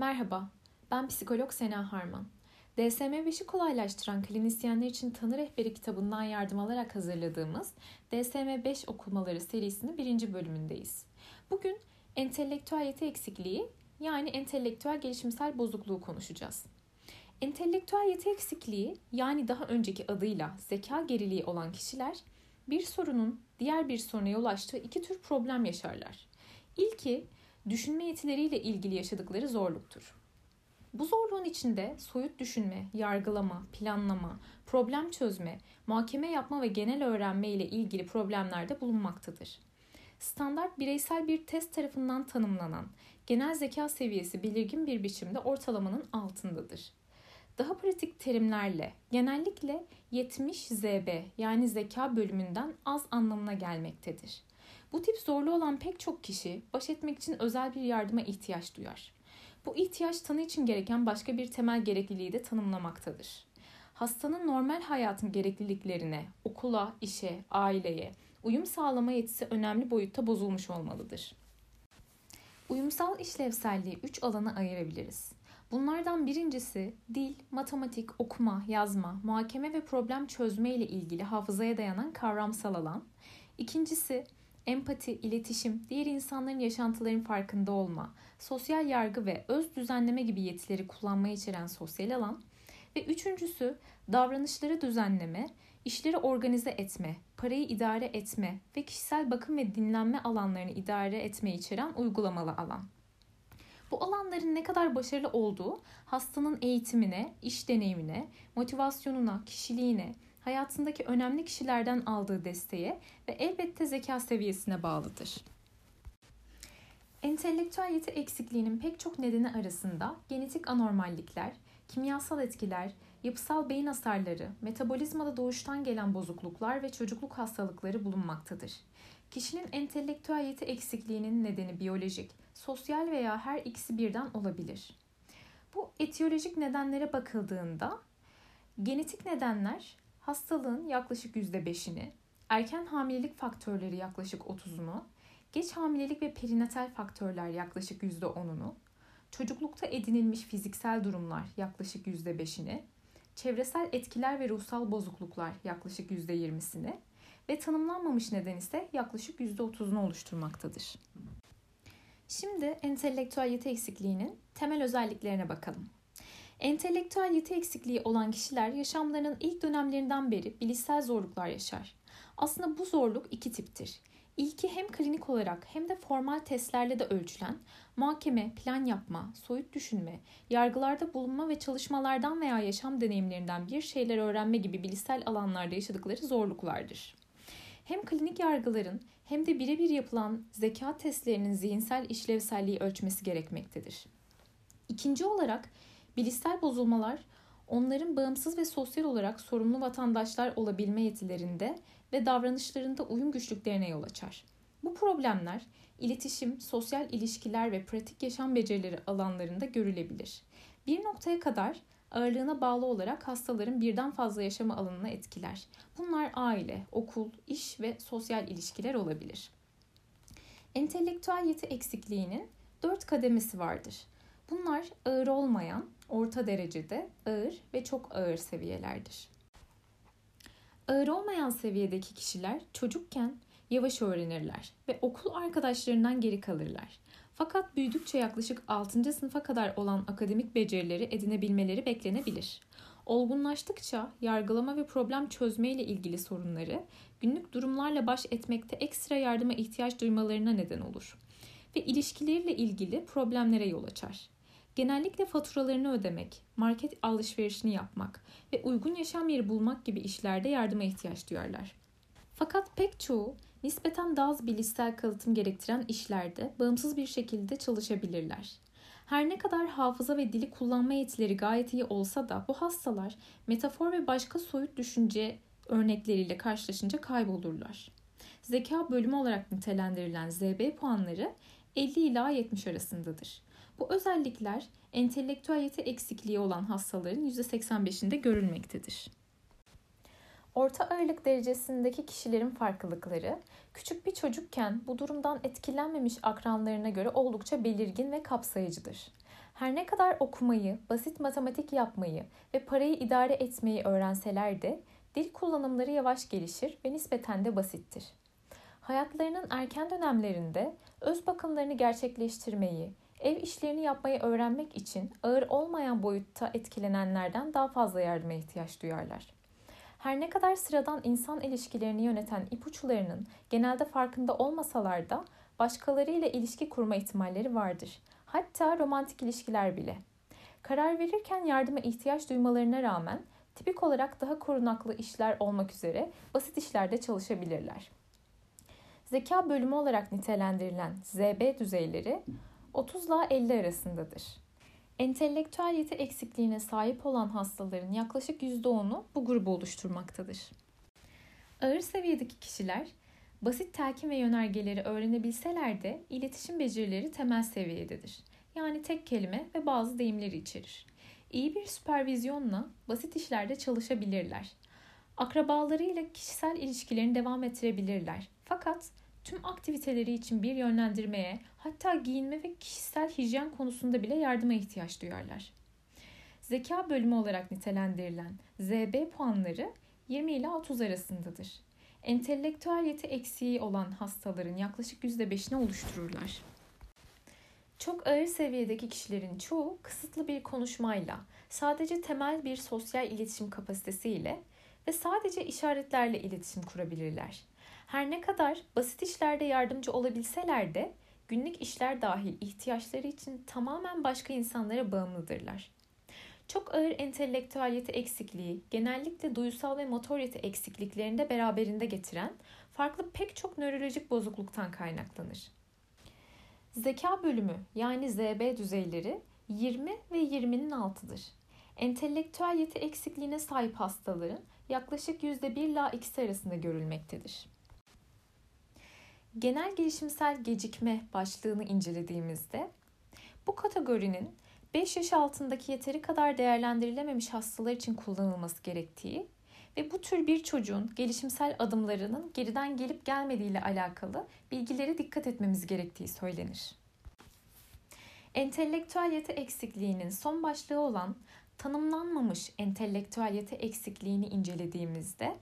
Merhaba, ben psikolog Sena Harman. DSM-5'i kolaylaştıran klinisyenler için Tanı Rehberi kitabından yardım alarak hazırladığımız DSM-5 okumaları serisinin birinci bölümündeyiz. Bugün entelektüel yeti eksikliği yani entelektüel gelişimsel bozukluğu konuşacağız. Entelektüel yeti eksikliği yani daha önceki adıyla zeka geriliği olan kişiler bir sorunun diğer bir soruna yol açtığı iki tür problem yaşarlar. İlki düşünme yetileriyle ilgili yaşadıkları zorluktur. Bu zorluğun içinde soyut düşünme, yargılama, planlama, problem çözme, muhakeme yapma ve genel öğrenme ile ilgili problemler de bulunmaktadır. Standart bireysel bir test tarafından tanımlanan genel zeka seviyesi belirgin bir biçimde ortalamanın altındadır. Daha pratik terimlerle genellikle 70 ZB yani zeka bölümünden az anlamına gelmektedir. Bu tip zorlu olan pek çok kişi baş etmek için özel bir yardıma ihtiyaç duyar. Bu ihtiyaç tanı için gereken başka bir temel gerekliliği de tanımlamaktadır. Hastanın normal hayatın gerekliliklerine, okula, işe, aileye, uyum sağlama yetisi önemli boyutta bozulmuş olmalıdır. Uyumsal işlevselliği üç alana ayırabiliriz. Bunlardan birincisi dil, matematik, okuma, yazma, muhakeme ve problem çözme ile ilgili hafızaya dayanan kavramsal alan. İkincisi empati, iletişim, diğer insanların yaşantıların farkında olma, sosyal yargı ve öz düzenleme gibi yetileri kullanmayı içeren sosyal alan. Ve üçüncüsü davranışları düzenleme, işleri organize etme, parayı idare etme ve kişisel bakım ve dinlenme alanlarını idare etmeyi içeren uygulamalı alan. Bu alanların ne kadar başarılı olduğu hastanın eğitimine, iş deneyimine, motivasyonuna, kişiliğine, hayatındaki önemli kişilerden aldığı desteğe ve elbette zeka seviyesine bağlıdır. Entelektüel yeti eksikliğinin pek çok nedeni arasında genetik anormallikler, kimyasal etkiler, yapısal beyin hasarları, metabolizmada doğuştan gelen bozukluklar ve çocukluk hastalıkları bulunmaktadır. Kişinin entelektüel yeti eksikliğinin nedeni biyolojik, sosyal veya her ikisi birden olabilir. Bu etiyolojik nedenlere bakıldığında genetik nedenler hastalığın yaklaşık %5'ini, erken hamilelik faktörleri yaklaşık 30'unu, geç hamilelik ve perinatal faktörler yaklaşık %10'unu, çocuklukta edinilmiş fiziksel durumlar yaklaşık %5'ini, çevresel etkiler ve ruhsal bozukluklar yaklaşık %20'sini ve tanımlanmamış neden ise yaklaşık %30'unu oluşturmaktadır. Şimdi entelektüel eksikliğinin temel özelliklerine bakalım. Entelektüel yeti eksikliği olan kişiler yaşamlarının ilk dönemlerinden beri bilişsel zorluklar yaşar. Aslında bu zorluk iki tiptir. İlki hem klinik olarak hem de formal testlerle de ölçülen muhakeme, plan yapma, soyut düşünme, yargılarda bulunma ve çalışmalardan veya yaşam deneyimlerinden bir şeyler öğrenme gibi bilişsel alanlarda yaşadıkları zorluklardır. Hem klinik yargıların hem de birebir yapılan zeka testlerinin zihinsel işlevselliği ölçmesi gerekmektedir. İkinci olarak bilişsel bozulmalar onların bağımsız ve sosyal olarak sorumlu vatandaşlar olabilme yetilerinde ve davranışlarında uyum güçlüklerine yol açar. Bu problemler iletişim, sosyal ilişkiler ve pratik yaşam becerileri alanlarında görülebilir. Bir noktaya kadar ağırlığına bağlı olarak hastaların birden fazla yaşama alanına etkiler. Bunlar aile, okul, iş ve sosyal ilişkiler olabilir. Entelektüel yeti eksikliğinin dört kademesi vardır. Bunlar ağır olmayan, orta derecede, ağır ve çok ağır seviyelerdir. Ağır olmayan seviyedeki kişiler çocukken yavaş öğrenirler ve okul arkadaşlarından geri kalırlar. Fakat büyüdükçe yaklaşık 6. sınıfa kadar olan akademik becerileri edinebilmeleri beklenebilir. Olgunlaştıkça yargılama ve problem çözme ile ilgili sorunları günlük durumlarla baş etmekte ekstra yardıma ihtiyaç duymalarına neden olur ve ilişkileriyle ilgili problemlere yol açar. Genellikle faturalarını ödemek, market alışverişini yapmak ve uygun yaşam yeri bulmak gibi işlerde yardıma ihtiyaç duyarlar. Fakat pek çoğu nispeten daha az bilişsel kalıtım gerektiren işlerde bağımsız bir şekilde çalışabilirler. Her ne kadar hafıza ve dili kullanma yetileri gayet iyi olsa da bu hastalar metafor ve başka soyut düşünce örnekleriyle karşılaşınca kaybolurlar. Zeka bölümü olarak nitelendirilen ZB puanları 50 ila 70 arasındadır. Bu özellikler entelektüel yeti eksikliği olan hastaların %85'inde görülmektedir. Orta ağırlık derecesindeki kişilerin farklılıkları, küçük bir çocukken bu durumdan etkilenmemiş akranlarına göre oldukça belirgin ve kapsayıcıdır. Her ne kadar okumayı, basit matematik yapmayı ve parayı idare etmeyi öğrenseler de dil kullanımları yavaş gelişir ve nispeten de basittir. Hayatlarının erken dönemlerinde öz bakımlarını gerçekleştirmeyi, ev işlerini yapmayı öğrenmek için ağır olmayan boyutta etkilenenlerden daha fazla yardıma ihtiyaç duyarlar. Her ne kadar sıradan insan ilişkilerini yöneten ipuçlarının genelde farkında olmasalar da başkalarıyla ilişki kurma ihtimalleri vardır. Hatta romantik ilişkiler bile. Karar verirken yardıma ihtiyaç duymalarına rağmen tipik olarak daha korunaklı işler olmak üzere basit işlerde çalışabilirler. Zeka bölümü olarak nitelendirilen ZB düzeyleri 30 ile 50 arasındadır. Entelektüel yeti eksikliğine sahip olan hastaların yaklaşık %10'u bu grubu oluşturmaktadır. Ağır seviyedeki kişiler basit telkin ve yönergeleri öğrenebilseler de iletişim becerileri temel seviyededir. Yani tek kelime ve bazı deyimleri içerir. İyi bir süpervizyonla basit işlerde çalışabilirler. Akrabalarıyla kişisel ilişkilerini devam ettirebilirler. Fakat tüm aktiviteleri için bir yönlendirmeye, hatta giyinme ve kişisel hijyen konusunda bile yardıma ihtiyaç duyarlar. Zeka bölümü olarak nitelendirilen ZB puanları 20 ile 30 arasındadır. Entelektüel yeti eksiği olan hastaların yaklaşık %5'ini oluştururlar. Çok ağır seviyedeki kişilerin çoğu kısıtlı bir konuşmayla, sadece temel bir sosyal iletişim kapasitesiyle ve sadece işaretlerle iletişim kurabilirler. Her ne kadar basit işlerde yardımcı olabilseler de günlük işler dahil ihtiyaçları için tamamen başka insanlara bağımlıdırlar. Çok ağır entelektüel eksikliği genellikle duysal ve motor yeti eksikliklerinde beraberinde getiren farklı pek çok nörolojik bozukluktan kaynaklanır. Zeka bölümü yani ZB düzeyleri 20 ve 20'nin altıdır. Entelektüel yeti eksikliğine sahip hastaların yaklaşık %1 ila 2 arasında görülmektedir. Genel gelişimsel gecikme başlığını incelediğimizde bu kategorinin 5 yaş altındaki yeteri kadar değerlendirilememiş hastalar için kullanılması gerektiği ve bu tür bir çocuğun gelişimsel adımlarının geriden gelip gelmediği ile alakalı bilgilere dikkat etmemiz gerektiği söylenir. Entelektüel yeti eksikliğinin son başlığı olan tanımlanmamış entelektüel yeti eksikliğini incelediğimizde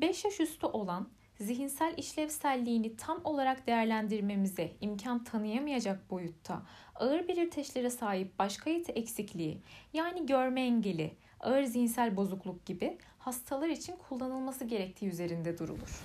5 yaş üstü olan zihinsel işlevselliğini tam olarak değerlendirmemize imkan tanıyamayacak boyutta ağır belirteçlere sahip başka yeti eksikliği yani görme engeli, ağır zihinsel bozukluk gibi hastalar için kullanılması gerektiği üzerinde durulur.